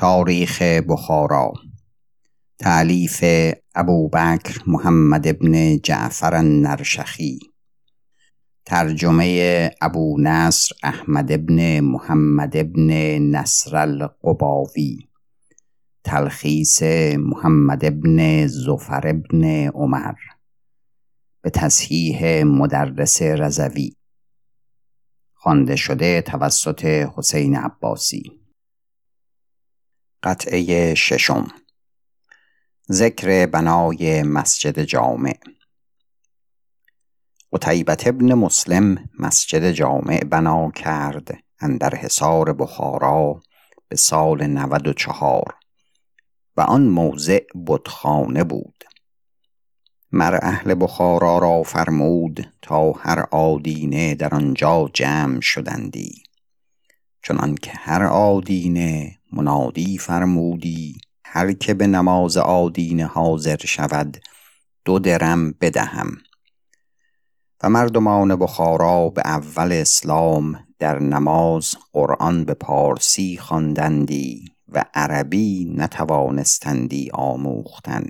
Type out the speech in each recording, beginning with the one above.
تاریخ بخارا. تعلیف ابوبکر محمد ابن جعفر النرشخی. ترجمه ابو نصر احمد ابن محمد ابن نصر القباوی. تلخیص محمد ابن زفر ابن عمر. به تصحیح مدرس رزوی خوانده شده توسط حسین عباسی. قطعه ششم. ذکر بنای مسجد جامع. قتیبت ابن مسلم مسجد جامع بنا کرد اندر حصار بخارا به سال نود و چهار. و آن موضع بتخانه بود. مر اهل بخارا را فرمود تا هر آدینه در آنجا جمع شدندی. چنان که هر آدینه منادی فرمودی هر که به نماز آدینه حاضر شود دو درم بدهم. و مردمان بخارا به اول اسلام در نماز قرآن به پارسی خواندندی و عربی نتوانستندی آموختن.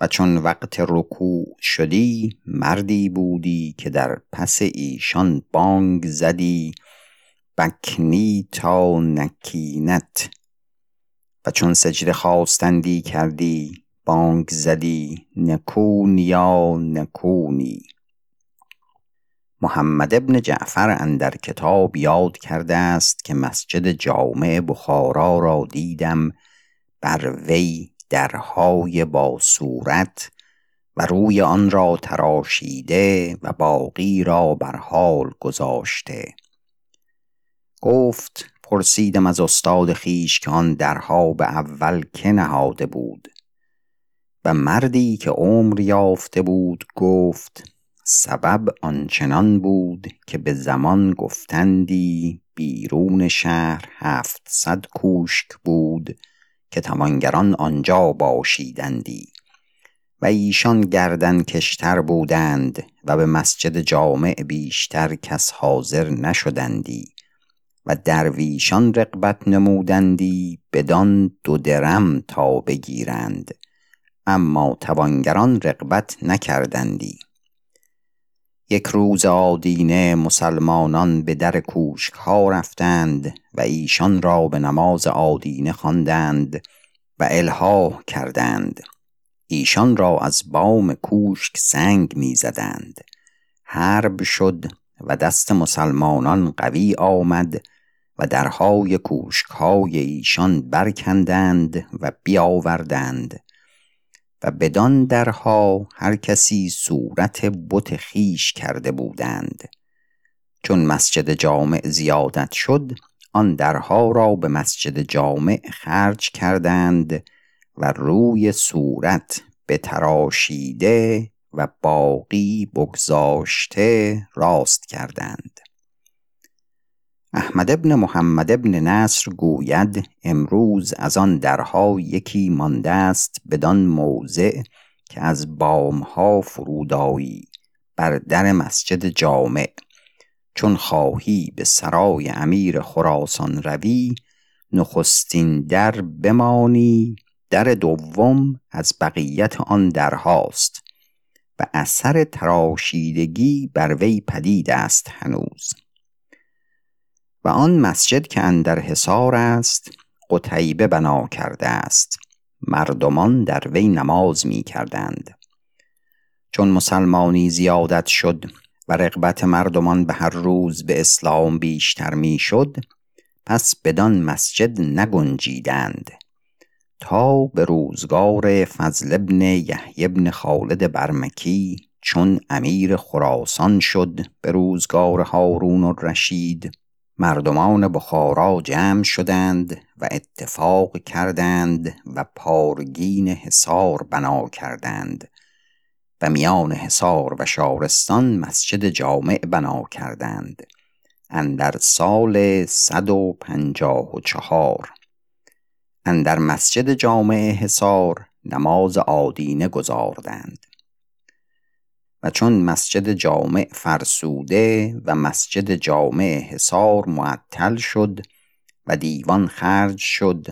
و چون وقت رکوع شدی مردی بودی که در پس ایشان بانگ زدی بکنی تا نکینت. و چون سجده خواستندی کردی بانگ زدی نکون یا نکونی. محمد ابن جعفر اندر کتاب یاد کرده است که مسجد جامع بخارا را دیدم بر وی درهای با صورت و روی آن را تراشیده و باقی را بر حال گذاشته. گفت پرسیدم از استاد خیش که آن درها به اول که نهاده بود. و مردی که عمر یافته بود گفت سبب آنچنان بود که به زمان گفتندی بیرون شهر هفتصد کوشک بود که توانگران آنجا باشیدندی. و ایشان گردن کشتر بودند و به مسجد جامع بیشتر کس حاضر نشدندی. و درویشان رقبت نمودندی بدان دو درم تا بگیرند اما توانگران رقبت نکردندی. یک روز آدینه مسلمانان به در کوشک ها رفتند و ایشان را به نماز آدینه خواندند و الها کردند. ایشان را از بام کوشک سنگ می‌زدند. حرب شد و دست مسلمانان قوی آمد و درهای کوشکهای ایشان برکندند و بیاوردند و بدان درها هر کسی صورت بت خیش کرده بودند. چون مسجد جامع زیادت شد آن درها را به مسجد جامع خرج کردند و روی صورت به تراشیده و باقی بگذاشته راست کردند. احمد ابن محمد ابن نصر گوید امروز از آن درها یکی مانده است بدان موضع که از بامها فرودایی بر در مسجد جامع. چون خواهی به سرای امیر خراسان روی نخستین در بمانی در دوم از بقیت آن درهاست. و اثر تراشیدگی بر وی پدید است هنوز. و آن مسجد که اندر حصار است قتیبه بنا کرده است. مردمان در وی نماز می کردند. چون مسلمانی زیادت شد و رغبت مردمان به هر روز به اسلام بیشتر می شد پس بدان مسجد نگنجیدند. تا به روزگار فضل ابن یحیی ابن خالد برمکی چون امیر خراسان شد به روزگار هارون الرشید مردمان بخارا جمع شدند و اتفاق کردند و پارگین حصار بنا کردند و میان حصار و شارستان مسجد جامع بنا کردند اندر سال صد و پنجاه و چهار. اندر مسجد جامع حصار نماز آدینه گذاردند چون مسجد جامع فرسوده و مسجد جامع حصار معطل شد و دیوان خرج شد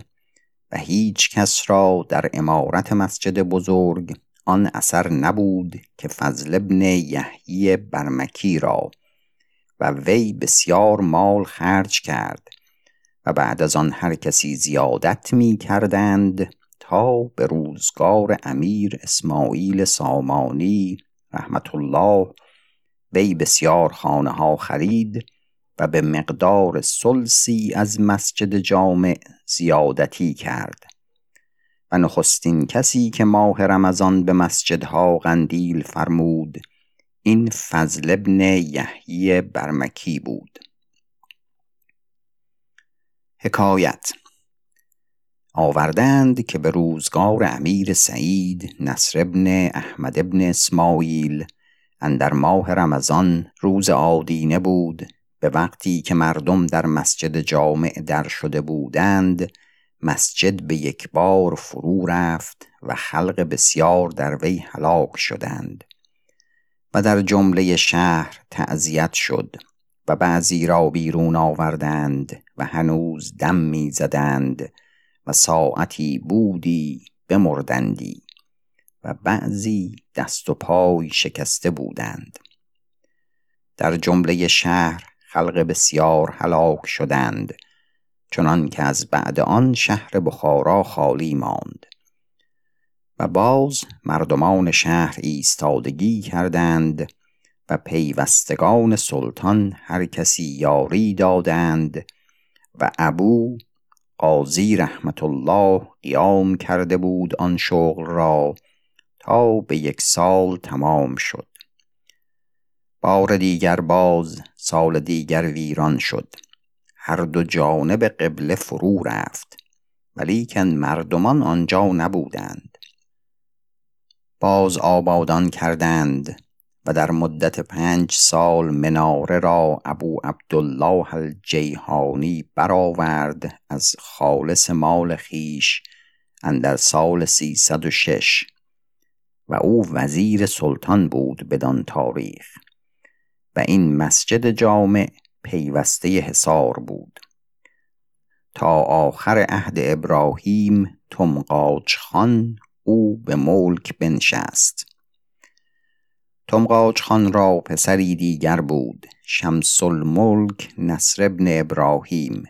و هیچ کس را در امارت مسجد بزرگ آن اثر نبود که فضل ابن یحیی برمکی را و وی بسیار مال خرج کرد و بعد از آن هر کسی زیادت می کردند تا به روزگار امیر اسماعیل سامانی رحمت الله وی بسیار خانه ها خرید و به مقدار سلسی از مسجد جامع زیادتی کرد. و نخستین کسی که ماه رمضان به مسجدها قندیل فرمود این فضل ابن یحیی برمکی بود. حکایت آوردند که به روزگار امیر سعید نصر ابن احمد ابن اسماعیل اندر ماه رمضان روز آدینه بود. به وقتی که مردم در مسجد جامع در شده بودند مسجد به یک بار فرو رفت و خلق بسیار در وی هلاک شدند و در جمله شهر تعذیت شد و بعضی را بیرون آوردند و هنوز دم می زدند و ساعتی بودی بمردندی و بعضی دست و پای شکسته بودند. در جمله شهر خلق بسیار هلاک شدند چنان که از بعد آن شهر بخارا خالی ماند. و باز مردمان شهر ایستادگی کردند و پیوستگان سلطان هر کسی یاری دادند و ابو قاضی رحمت الله قیام کرده بود آن شغل را تا به یک سال تمام شد. بار دیگر باز سال دیگر ویران شد. هر دو جانب قبله فرو رفت ولیکن مردمان آنجا نبودند. باز آبادان کردند. و در مدت پنج سال مناره را ابو عبدالله الجیهانی برآورد از خالص مال خیش اندر سال سیصد و شش و او وزیر سلطان بود بدان تاریخ و این مسجد جامع پیوسته حصار بود. تا آخر عهد ابراهیم تمقاج خان او به ملک بنشست. تمقاج خان را پسری دیگر بود شمس الملک نصر ابن ابراهیم.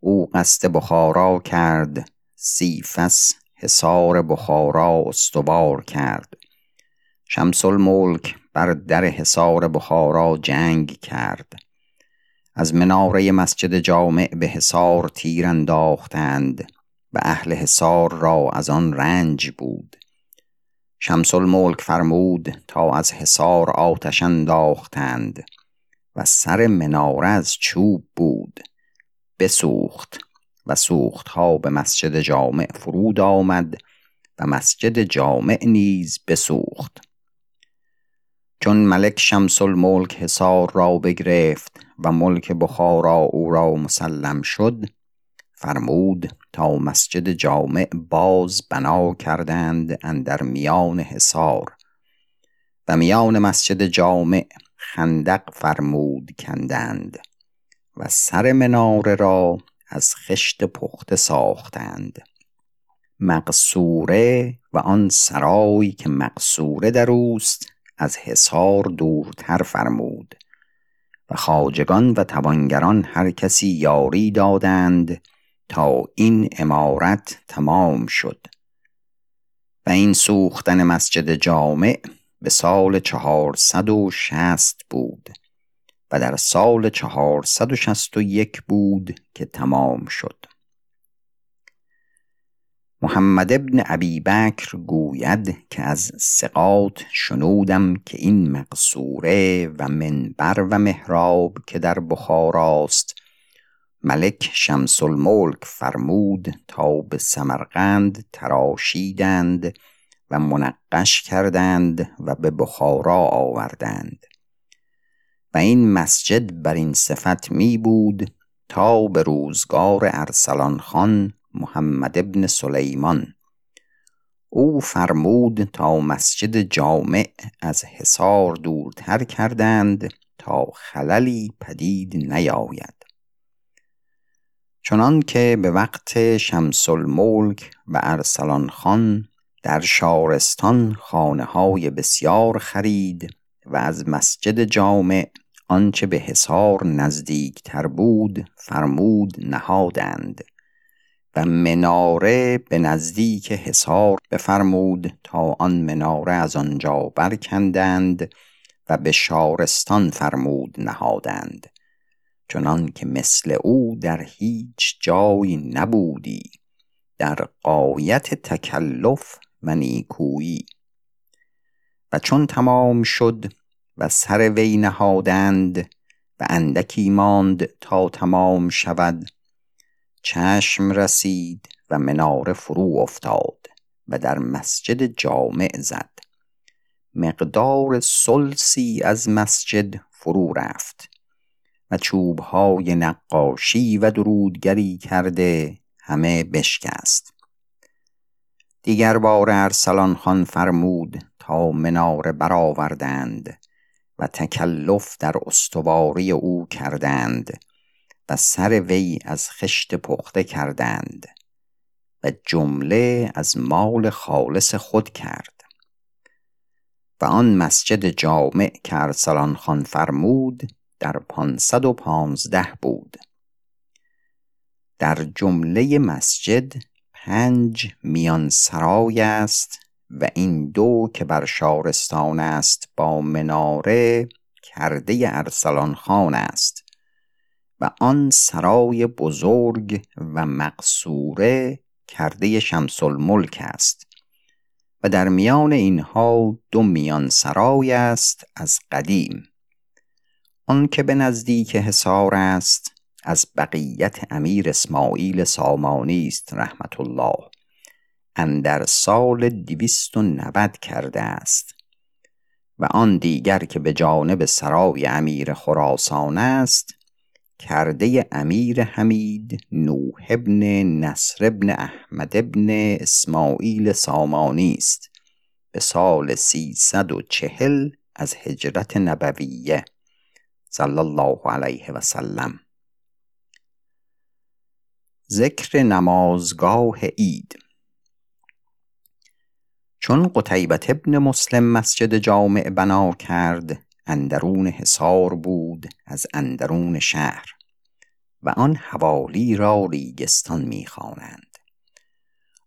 او قصد بخارا کرد سیفس حصار بخارا استوار کرد. شمس الملک بر در حصار بخارا جنگ کرد. از مناره مسجد جامع به حصار تیر انداختند. و اهل حصار را از آن رنج بود. شمس الملک فرمود تا از حصار آتش انداختند و سر مناره از چوب بود. بسوخت و سوخت ها به مسجد جامع فرود آمد و مسجد جامع نیز بسوخت. چون ملک شمس الملک حصار را بگرفت و ملک بخارا او را مسلم شد فرمود تا مسجد جامع باز بنا کردند اندر میان حصار. و میان مسجد جامع خندق فرمود کندند و سر مناره را از خشت پخته ساختند. مقصوره و آن سرایی که مقصوره در اوست از حصار دورتر فرمود. و خاجگان و توانگران هر کسی یاری دادند تا این امارت تمام شد. و این سوختن مسجد جامع به سال چهارصد و شست بود و در سال چهارصد و شست و یک بود که تمام شد. محمد ابن ابی بکر گوید که از سقاط شنودم که این مقصوره و منبر و محراب که در بخاراست ملک شمس الملک فرمود تا به سمرقند تراشیدند و منقش کردند و به بخارا آوردند. و این مسجد بر این صفت می بود تا به روزگار ارسلان خان محمد ابن سلیمان. او فرمود تا مسجد جامع از حصار دورتر کردند تا خللی پدید نیاید. چنان که به وقت شمس الملک و ارسلان خان در شارستان خانه های بسیار خرید و از مسجد جامع آنچه به حصار نزدیک تر بود فرمود نهادند و مناره به نزدیک حصار بفرمود تا آن مناره از آنجا برکندند و به شارستان فرمود نهادند. چنان که مثل او در هیچ جای نبودی. در قایت تکلف و نیکویی. و چون تمام شد و سر وی نهادند و اندکی ماند تا تمام شود چشم رسید و مناره فرو افتاد و در مسجد جامع زد. مقدار سلسی از مسجد فرو رفت. و چوبهای نقاشی و درودگری کرده همه بشکست. دیگر بار ارسلان خان فرمود تا مناره برآوردند و تکلف در استواری او کردند و سر وی از خشت پخته کردند و جمله از مال خالص خود کرد. و آن مسجد جامع که ارسلان خان فرمود در پانصد و پانزده بود. در جمله مسجد پنج میان سرای است و این دو که بر شارستان است با مناره کرده ارسلان خان است و آن سرای بزرگ و مقصوره کرده شمس الملک است و در میان اینها دو میان سرای است از قدیم. آن که به نزدیک حصار است از بقیت امیر اسماعیل سامانی است رحمت الله. اندر سال دویست و نود کرده است. و آن دیگر که به جانب سرای امیر خراسان است کرده امیر حمید نوح ابن نصر ابن احمد ابن اسماعیل سامانی است. به سال سیصد و چهل از هجرت نبویه. صلی الله علیه و سلم. ذکر نمازگاه عید. چون قتیبت ابن مسلم مسجد جامع بنا کرد اندرون حصار بود از اندرون شهر و آن حوالی را ریگستان می‌خوانند.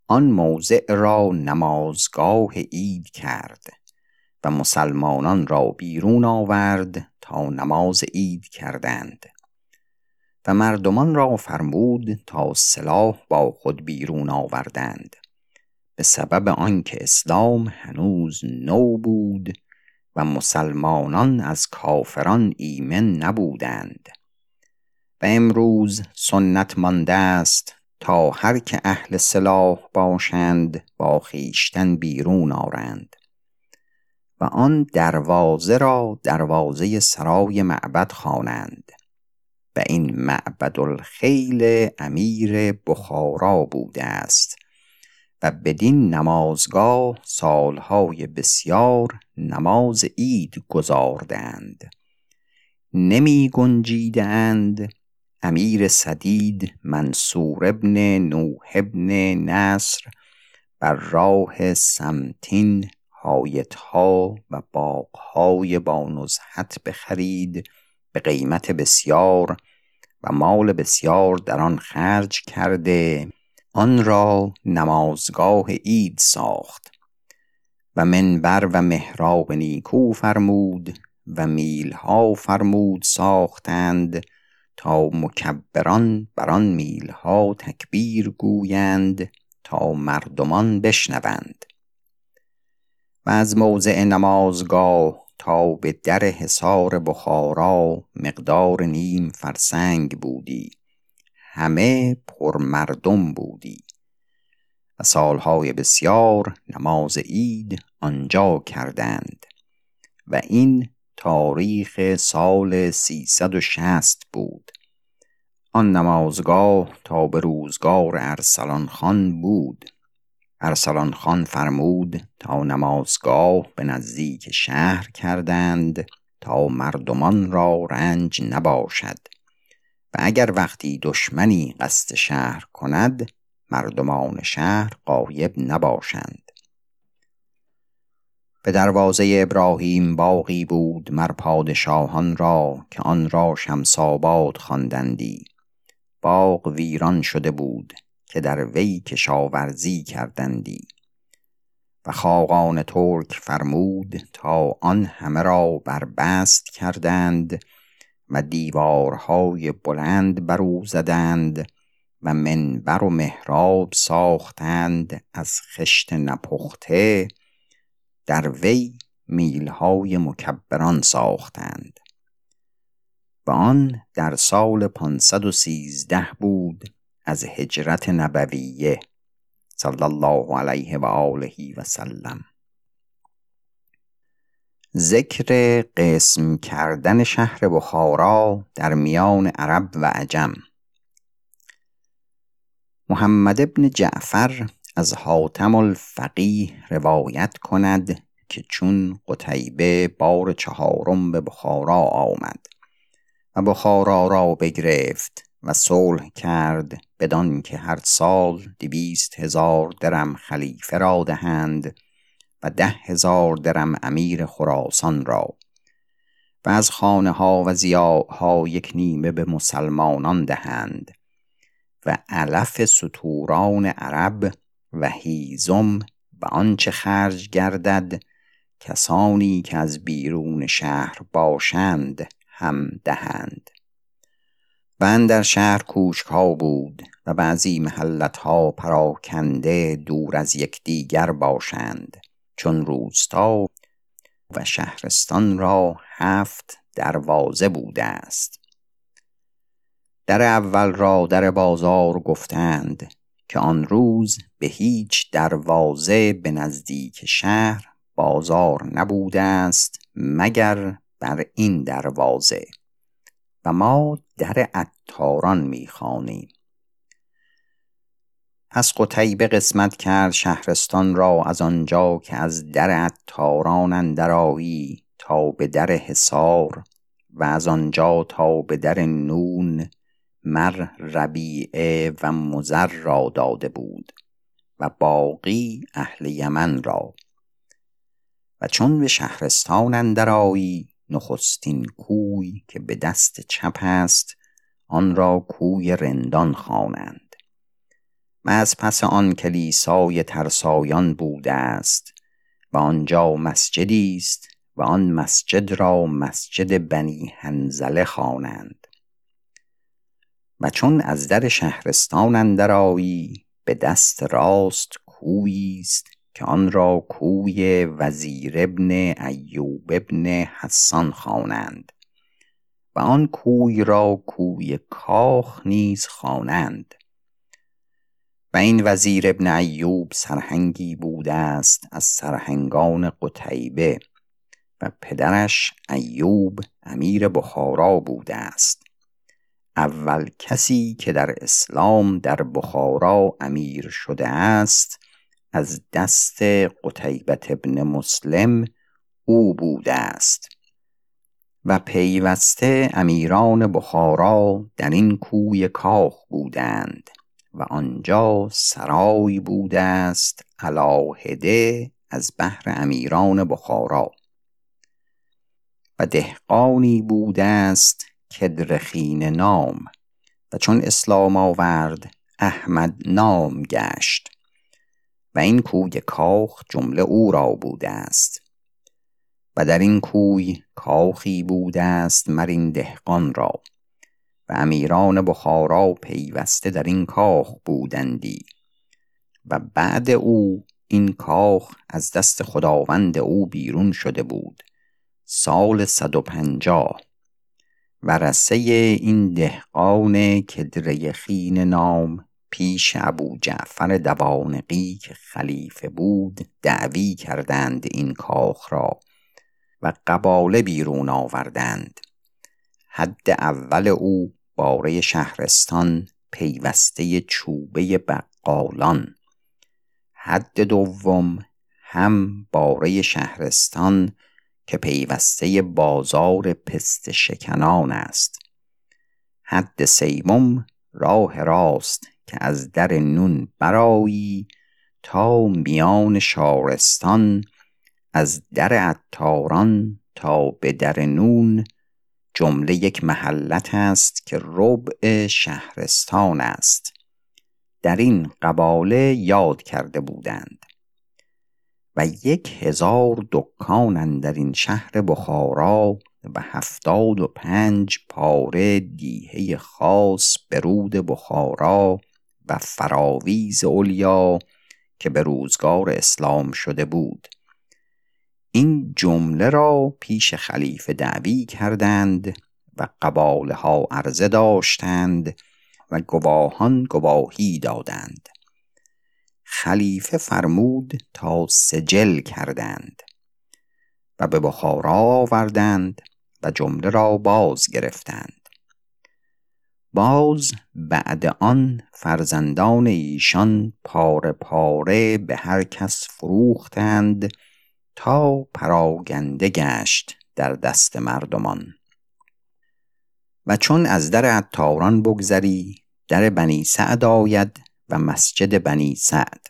آن موضع را نمازگاه عید کرد و مسلمانان را بیرون آورد تا نماز عید کردند. و مردمان را فرمود تا سلاح با خود بیرون آوردند. به سبب آنکه اسلام هنوز نو بود و مسلمانان از کافران ایمن نبودند. و امروز سنت مانده است تا هر که اهل سلاح باشند با خیشتن بیرون آرند. و آن دروازه را دروازه سرای معبد خوانند و این معبد الخیل امیر بخارا بوده است و بدین نمازگاه سالهای بسیار نماز عید گذاردند نمی گنجیدند امیر سدید منصور ابن نوح ابن نصر بر راه سمتین ها و باغهای با نزحت بخرید به قیمت بسیار و مال بسیار در آن خرج کرده آن را نمازگاه عید ساخت و منبر و محراب نیکو فرمود و میلها فرمود ساختند تا مکبران بر آن میلها تکبیر گویند تا مردمان بشنوند. و از موضع نمازگاه تا به در حصار بخارا مقدار نیم فرسنگ بودی. همه پر مردم بودی. و سالهای بسیار نماز عید آنجا کردند. و این تاریخ سال سیصد و شست بود. آن نمازگاه تا به روزگار ارسلان خان بود. ارسلان خان فرمود تا نمازگاه به نزدیک شهر کردند تا مردمان را رنج نباشد و اگر وقتی دشمنی قصد شهر کند مردمان شهر قایب نباشند. به دروازه ابراهیم باغی بود مر پادشاهان را که آن را شمساباد خواندندی. باغ ویران شده بود. که در وی کشاورزی کردندی. و خاقان ترک فرمود تا آن همه را بربست کردند و دیوارهای بلند برو زدند و منبر و محراب ساختند از خشت نپخته در وی میلهای مکبران ساختند. و آن در سال پانصد و سیزده بود از هجرت نبویه صلی الله علیه و آله و سلم. ذکر قسم کردن شهر بخارا در میان عرب و عجم. محمد ابن جعفر از حاتم الفقیه روایت کند که چون قتیبه بار چهارم به بخارا آمد و بخارا را بگرفت. و صلح کرد بدان که هر سال دویست هزار درم خلیفه را دهند و ده هزار درم امیر خراسان را و از خانه ها و زیاها یک نیمه به مسلمانان دهند و علف سطوران عرب و هیزم و آنچه خرج گردد کسانی که از بیرون شهر باشند هم دهند. و در شهر کوشک ها بود و بعضی محلت ها پراکنده دور از یکدیگر باشند چون روستا و شهرستان را هفت دروازه بوده است. در اول را در بازار گفتند که آن روز به هیچ دروازه به نزدیک شهر بازار نبوده است مگر بر این دروازه. و ما در عطاران می‌خوانیم. پس قتیبه قسمت کرد شهرستان را از آنجا که از در عطاران اندرایی تا به در حصار و از آنجا تا به در نون مر ربیعه و مزر را داده بود و باقی اهل یمن را. و چون به شهرستان اندرایی نخستین کوی که به دست چپ است آن را کوی رندان خوانند. و از پس آن کلیسای ترسایان بوده است و آنجا مسجدی است و آن مسجد را مسجد بنی هنزله خوانند. و چون از در شهرستان اندرایی به دست راست کویی است که آن را کوی وزیر ابن ایوب ابن حسان خوانند و آن کوی را کوی کاخ نیز خوانند. و این وزیر ابن ایوب سرهنگی بوده است از سرهنگان قتیبه و پدرش ایوب امیر بخارا بوده است. اول کسی که در اسلام در بخارا امیر شده است از دست قتیبت ابن مسلم او بوده است و پیوسته امیران بخارا در این کوی کاخ بودند و آنجا سرای بوده است علاهده از بهر امیران بخارا و دهقانی بوده است کدرخین نام و چون اسلام آورد احمد نام گشت این کوی کاخ جمله او را بوده است و در این کوی کاخی بوده است مر این دهقان را. و امیران بخارا پیوسته در این کاخ بودندی. و بعد او این کاخ از دست خداوند او بیرون شده بود. سال صد و پنجاه و رسه این دهقان کدره خین نام پیش ابو جعفر دوانقی که خلیفه بود دعوی کردند این کاخ را و قباله بیرون آوردند. حد اول او باره شهرستان پیوسته چوبه بقالان. حد دوم هم باره شهرستان که پیوسته بازار پست شکنان است. حد سیمم راه راست که از در نون برایی تا میان شارستان از در عطاران تا به در نون. جمله یک محلت است که ربع شهرستان است. در این قباله یاد کرده بودند. و یک هزار دکان در این شهر بخارا و هفتاد و پنج پاره دیهه خاص به رود بخارا. و فراویز اولیا که به روزگار اسلام شده بود. این جمله را پیش خلیفه دعوی کردند و قباله ها عرضه داشتند و گواهان گواهی دادند. خلیفه فرمود تا سجل کردند و به بخارا آوردند و جمله را باز گرفتند. باز بعد آن فرزندان ایشان پاره پاره به هر کس فروختند تا پراگنده گشت در دست مردمان. و چون از در عطاران بگذری در بنی سعد آید و مسجد بنی سعد.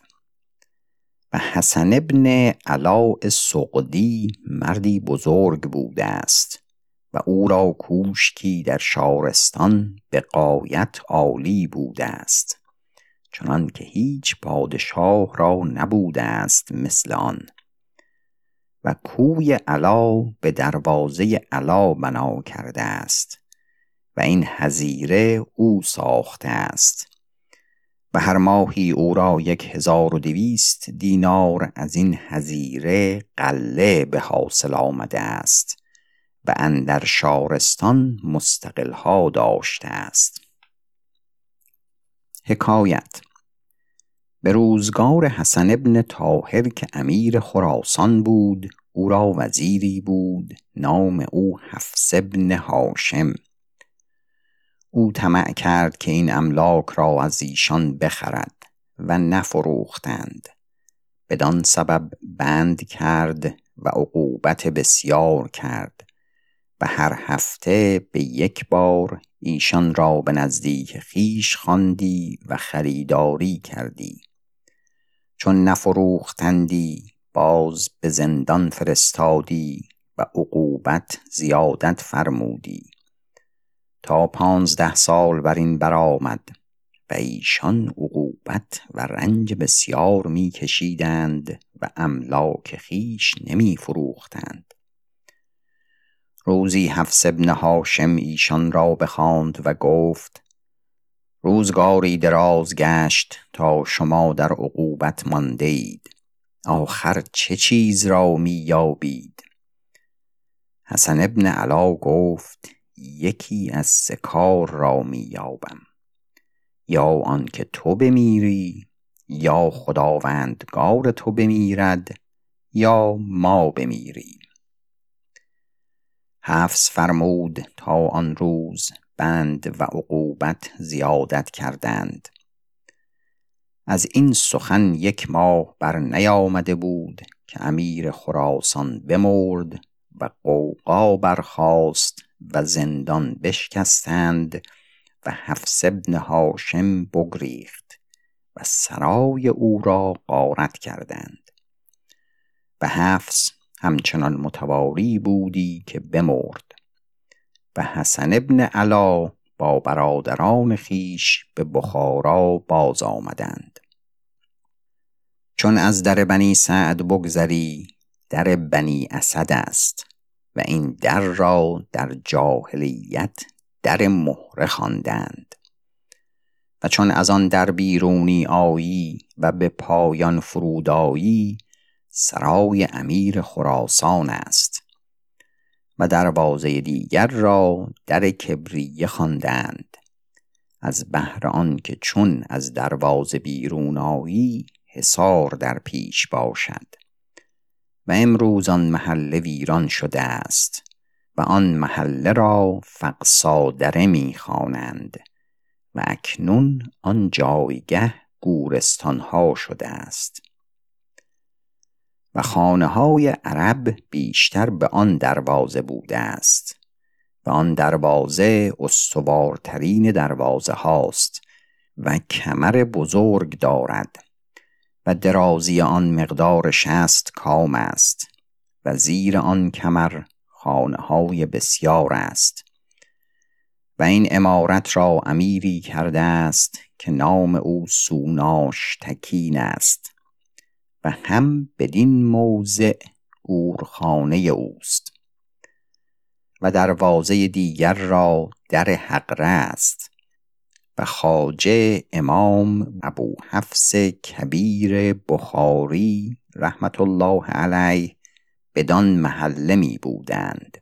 و حسن ابن علاء سقدی مردی بزرگ بوده است. و او را کوشکی در شارستان به قایت عالی بوده است چنان که هیچ پادشاه را نبوده است مثل آن. و کوی علا به دروازه علا بنا کرده است و این هزیره او ساخته است. و هر ماهی او را یک هزار و دویست دینار از این هزیره قله به حاصل آمده است. و اندر شارستان مستقلها داشته است. حکایت به روزگار حسن ابن تاهر که امیر خراسان بود او را وزیری بود نام او حفص ابن هاشم. او طمع کرد که این املاک را از ایشان بخرد و نفروختند. بدان سبب بند کرد و عقوبت بسیار کرد. و هر هفته به یک بار ایشان را به نزدیک خیش خواندی و خریداری کردی. چون نفروختندی باز به زندان فرستادی و عقوبت زیادت فرمودی. تا پانزده سال بر این برآمد و ایشان عقوبت و رنج بسیار می کشیدند و املاک خیش نمی فروختند روزی حفص ابن هاشم ایشان را بخواند و گفت روزگاری دراز گشت تا شما در عقوبت مانده اید آخر چه چیز را می یابید؟ حسن ابن علا گفت یکی از سکار را می یابم. یا آنکه تو بمیری یا خداوندگار تو بمیرد یا ما بمیریم. حفظ فرمود تا آن روز بند و عقوبت زیادت کردند. از این سخن یک ماه بر نیامده بود که امیر خراسان بمرد و قوقا برخاست و زندان بشکستند و حفص ابن هاشم بگریخت و سرای او را غارت کردند. و حفص همچنان متواری بودی که بمرد. و حسن ابن علا با برادران خیش به بخارا باز آمدند. چون از در بنی سعد بگذری در بنی اسد است و این در را در جاهلیت در مهره خواندند. و چون از آن در بیرونی آیی و به پایان فرودایی سرای امیر خراسان است و دروازه دیگر را در کبریه خواندند. از بهر آن که چون از دروازه بیرونایی حصار در پیش باشد و امروز آن محله ویران شده است و آن محله را فقصادره می‌خوانند و اکنون آن جایگه گورستان ها شده است. و خانه های عرب بیشتر به آن دروازه بوده است. و آن دروازه استوارترین دروازه هاست و کمر بزرگ دارد و درازی آن مقدار شست کام است و زیر آن کمر خانه های بسیار است. و این امارت را امیری کرده است که نام او سوناش تکین است. و هم بدین موضع گورخانه اوست. و دروازه دیگر را در حقره است و خاجه امام ابو حفص کبیر بخاری رحمت الله علیه بدان محله می بودند.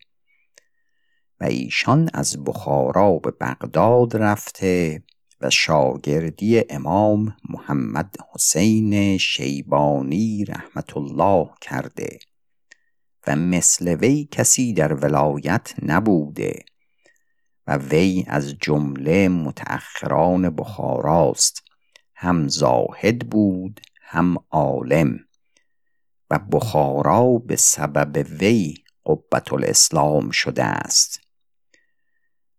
و ایشان از بخارا به بغداد رفته و شاگردی امام محمد حسین شیبانی رحمت الله کرده و مثل وی کسی در ولایت نبوده و وی از جمله متأخران بخاراست هم زاهد بود هم عالم و بخارا به سبب وی قبت الاسلام شده است.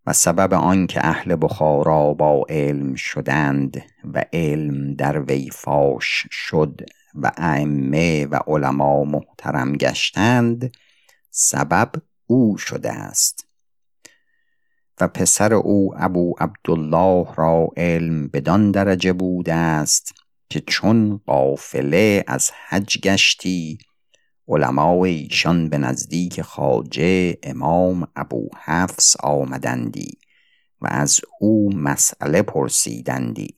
و سبب آنکه اهل بخارا با علم شدند و علم در وی فاش شد و ائمه و علما محترم گشتند سبب او شده است. و پسر او ابو عبدالله را علم بدان درجه بوده است که چون قافله از حج گشتی علمای ایشان به نزدیک خاجه امام ابو حفص آمدندی و از او مسئله پرسیدندی.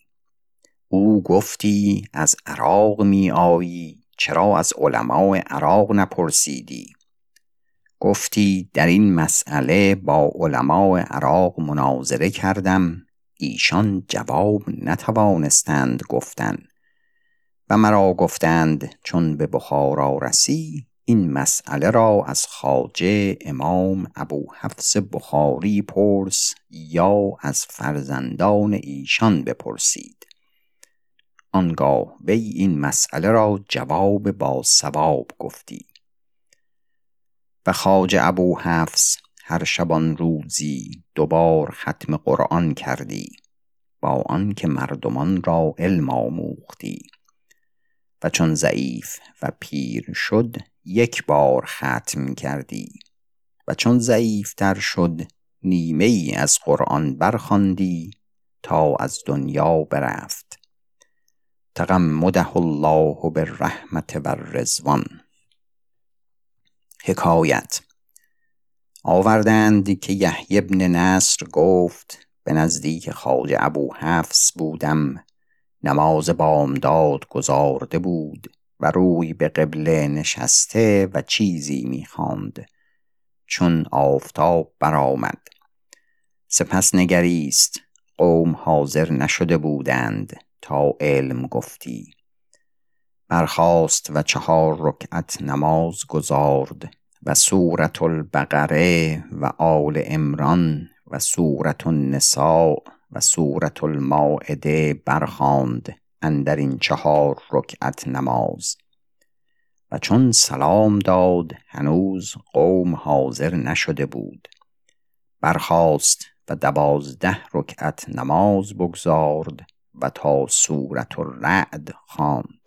او گفتی از عراق می آیی چرا از علماء عراق نپرسیدی؟ گفتی در این مسئله با علماء عراق مناظره کردم ایشان جواب نتوانستند گفتن. و مرا گفتند چون به بخارا رسی این مسئله را از خاجه امام ابو حفص بخاری پرس یا از فرزندان ایشان بپرسید. آنگاه وی این مسئله را جواب با سواب گفتی. و خاجه ابو حفص هر شبان روزی دوبار ختم قرآن کردی با آنکه مردمان را علم آموختی. و چون ضعیف و پیر شد یک بار ختم کردی. و چون ضعیفتر شد نیمه ای از قرآن برخواندی تا از دنیا برفت. تغمده الله بالرحمت و الرضوان. حکایت آوردند که یحیی ابن نصر گفت به نزدیک خواجه ابو حفص بودم. نماز بامداد گزارده بود و روی به قبله نشسته و چیزی می‌خواند. چون آفتاب برآمد. سپس نگریست. قوم حاضر نشده بودند تا علم گفتی. برخاست و چهار رکعت نماز گزارد و سورت البقره و آل امران و سورت النساء و سورت المائده برخاند اندر این چهار رکعت نماز. و چون سلام داد هنوز قوم حاضر نشده بود. برخاست و دوازده رکعت نماز بگذارد و تا سورت الرعد خواند.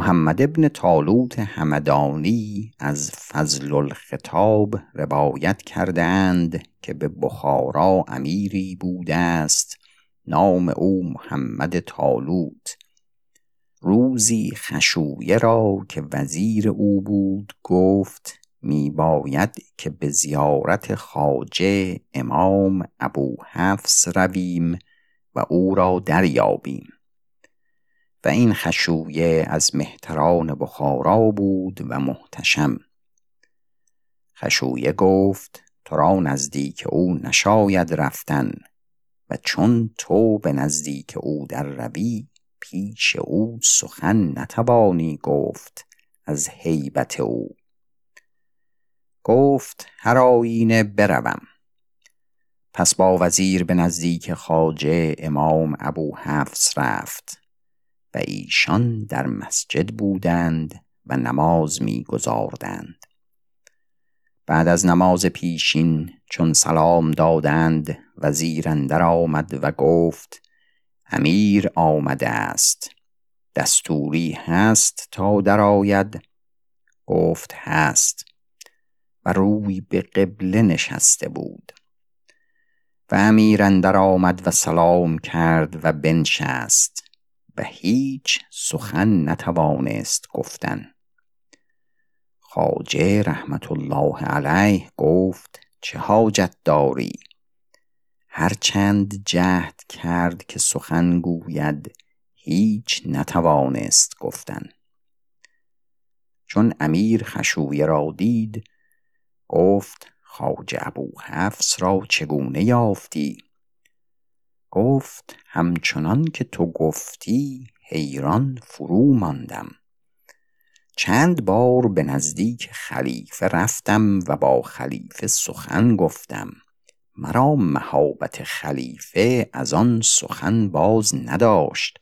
محمد ابن طالوت همدانی از فضل الخطاب روایت کرده اند که به بخارا امیری بوده است نام او محمد طالوت. روزی خشویه را که وزیر او بود گفت می باید که به زیارت خاجه امام ابو حفص رویم و او را دریابیم. و این خشویه از مهتران بخارا بود و محتشم. خشویه گفت تو را نزدیک او نشاید رفتن و چون تو به نزدیک او در روی پیش او سخن نتوانی گفت از هیبت او. گفت هر آینه بروم. پس با وزیر به نزدیک خاجه امام ابو حفص رفت. و ایشان در مسجد بودند و نماز می گذاردند بعد از نماز پیشین چون سلام دادند وزیر اندر آمد و گفت امیر آمده است دستوری هست تا درآید. گفت هست. و روی به قبله نشسته بود. و امیر اندر آمد و سلام کرد و بنشست. و هیچ سخن نتوانست گفتن. خواجه رحمت الله علیه گفت چه حاجت داری؟ هرچند جهد کرد که سخن گوید هیچ نتوانست گفتن. چون امیر خشویه را دید گفت خواجه ابو حفص را چگونه یافتی؟ گفت همچنان که تو گفتی حیران فرو ماندم چند بار به نزدیک خلیفه رفتم و با خلیفه سخن گفتم. مرا مهابت خلیفه از آن سخن باز نداشت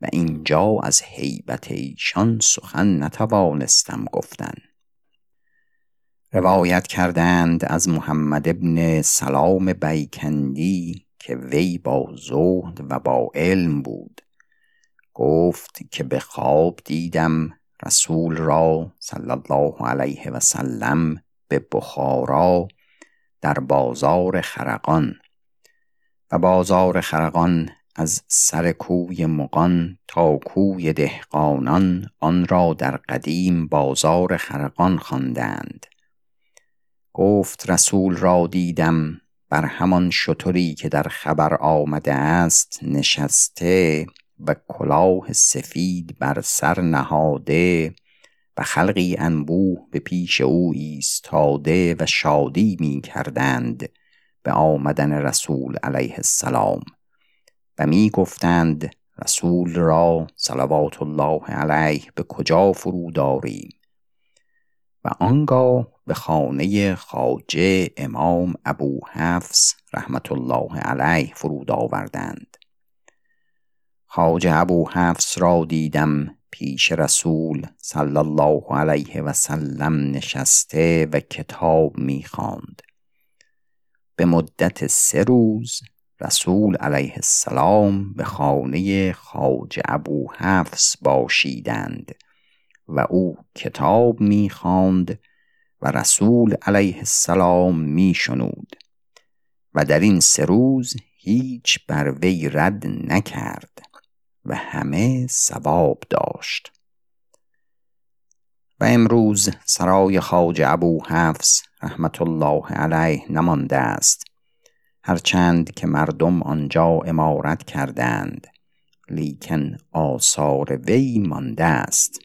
و اینجا از هیبت ایشان سخن نتوانستم گفتن. روایت کردند از محمد ابن سلام بیکندی که وی با زهد و با علم بود. گفت که به خواب دیدم رسول را صلی الله علیه و سلم به بخارا در بازار خرقان و بازار خرقان از سر کوی مقان تا کوی دهقانان آن را در قدیم بازار خرقان خواندند. گفت رسول را دیدم بر همان شطوری که در خبر آمده است نشسته و کلاه سفید بر سر نهاده و خلقی انبوه به پیش او ایستاده و شادی می کردند به آمدن رسول علیه السلام و می گفتند رسول را صلوات الله علیه به کجا فرو داریم و آنگاه به خانه خاجه امام ابو حفص رحمت الله علیه فرود آوردند. خاجه ابو حفص را دیدم پیش رسول صلی الله علیه و سلم نشسته و کتاب می‌خواند به مدت سه روز رسول علیه السلام به خانه خاجه ابو حفص باشیدند و او کتاب می‌خواند و رسول علیه السلام میشنود. و در این سه روز هیچ بر وی رد نکرد و همه ثواب داشت. و امروز سرای خاج ابو حفص رحمت الله علیه نمانده است. هرچند که مردم آنجا امارت کردند لیکن آثار وی مانده است.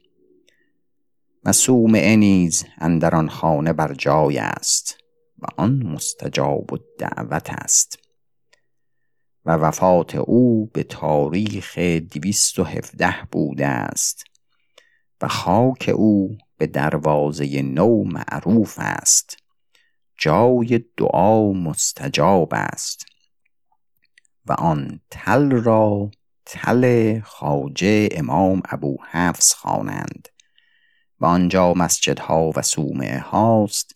و صومعه نیز اندر آن خانه بر جای است و آن مستجاب الدعوت است. و وفات او به تاریخ دویست و هفده بوده است و خاک او به دروازه نو معروف است. جای دعا مستجاب است و آن تل را تل خاجه امام ابو حفص خوانند. و آنجا مسجدها و صومعه هاست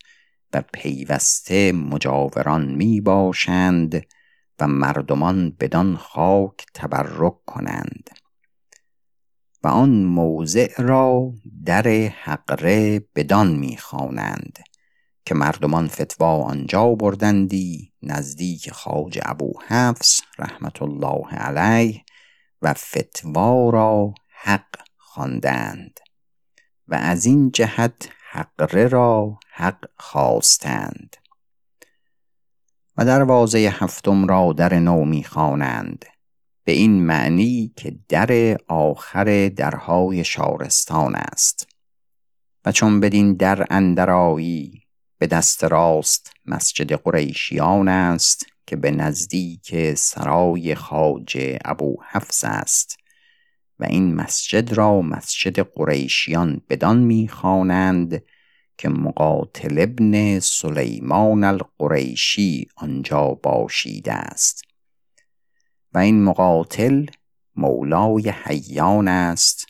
و پیوسته مجاوران می باشند و مردمان بدان خاک تبرک کنند. و آن موضع را در حقره بدان می‌خوانند که مردمان فتوا آنجا بردندی نزدیک خاج ابو حفص رحمت الله علیه و فتوا را حق خواندند. و از این جهت حقره را حق خواستند و دروازه هفتم را در نو می‌خوانند به این معنی که در آخر درهای شارستان است و چون بدین در اندرایی به دست راست مسجد قریشیان است که به نزدیک سرای خاج ابو حفص است و این مسجد را مسجد قریشیان بدان می‌خوانند که مقاتل ابن سلیمان القریشی آنجا باشیده است. و این مقاتل مولای حیان است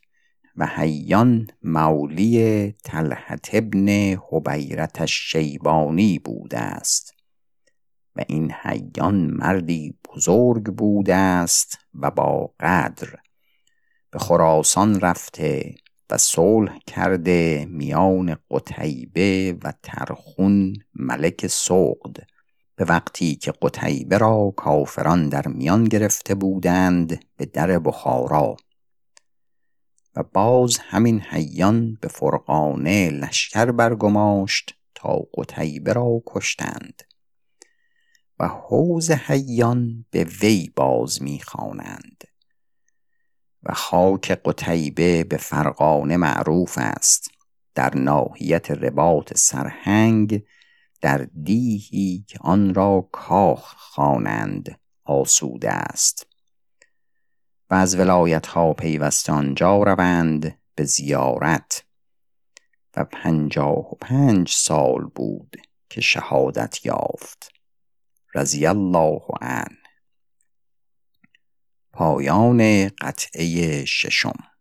و حیان مولی تلحت ابن حبیرت شیبانی بوده است. و این حیان مردی بزرگ بوده است و با قدر به خراسان رفته و صلح کرده میان قتیبه و ترخون ملک سقد. به وقتی که قتیبه را کافران در میان گرفته بودند به در بخارا. و باز همین حیان به فرقانه لشکر برگماشت تا قتیبه را کشتند. و حوز حیان به وی باز می‌خوانند. و خاک قتیبه به فرقانه معروف است. در ناحیت رباط سرهنگ در دیهی که آن را کاخ خوانند آسوده است. و از ولایت ها پیوسته آنجا روند به زیارت. و پنجاه و پنج سال بود که شهادت یافت. رضی الله عنه. پایان قطعه ششم.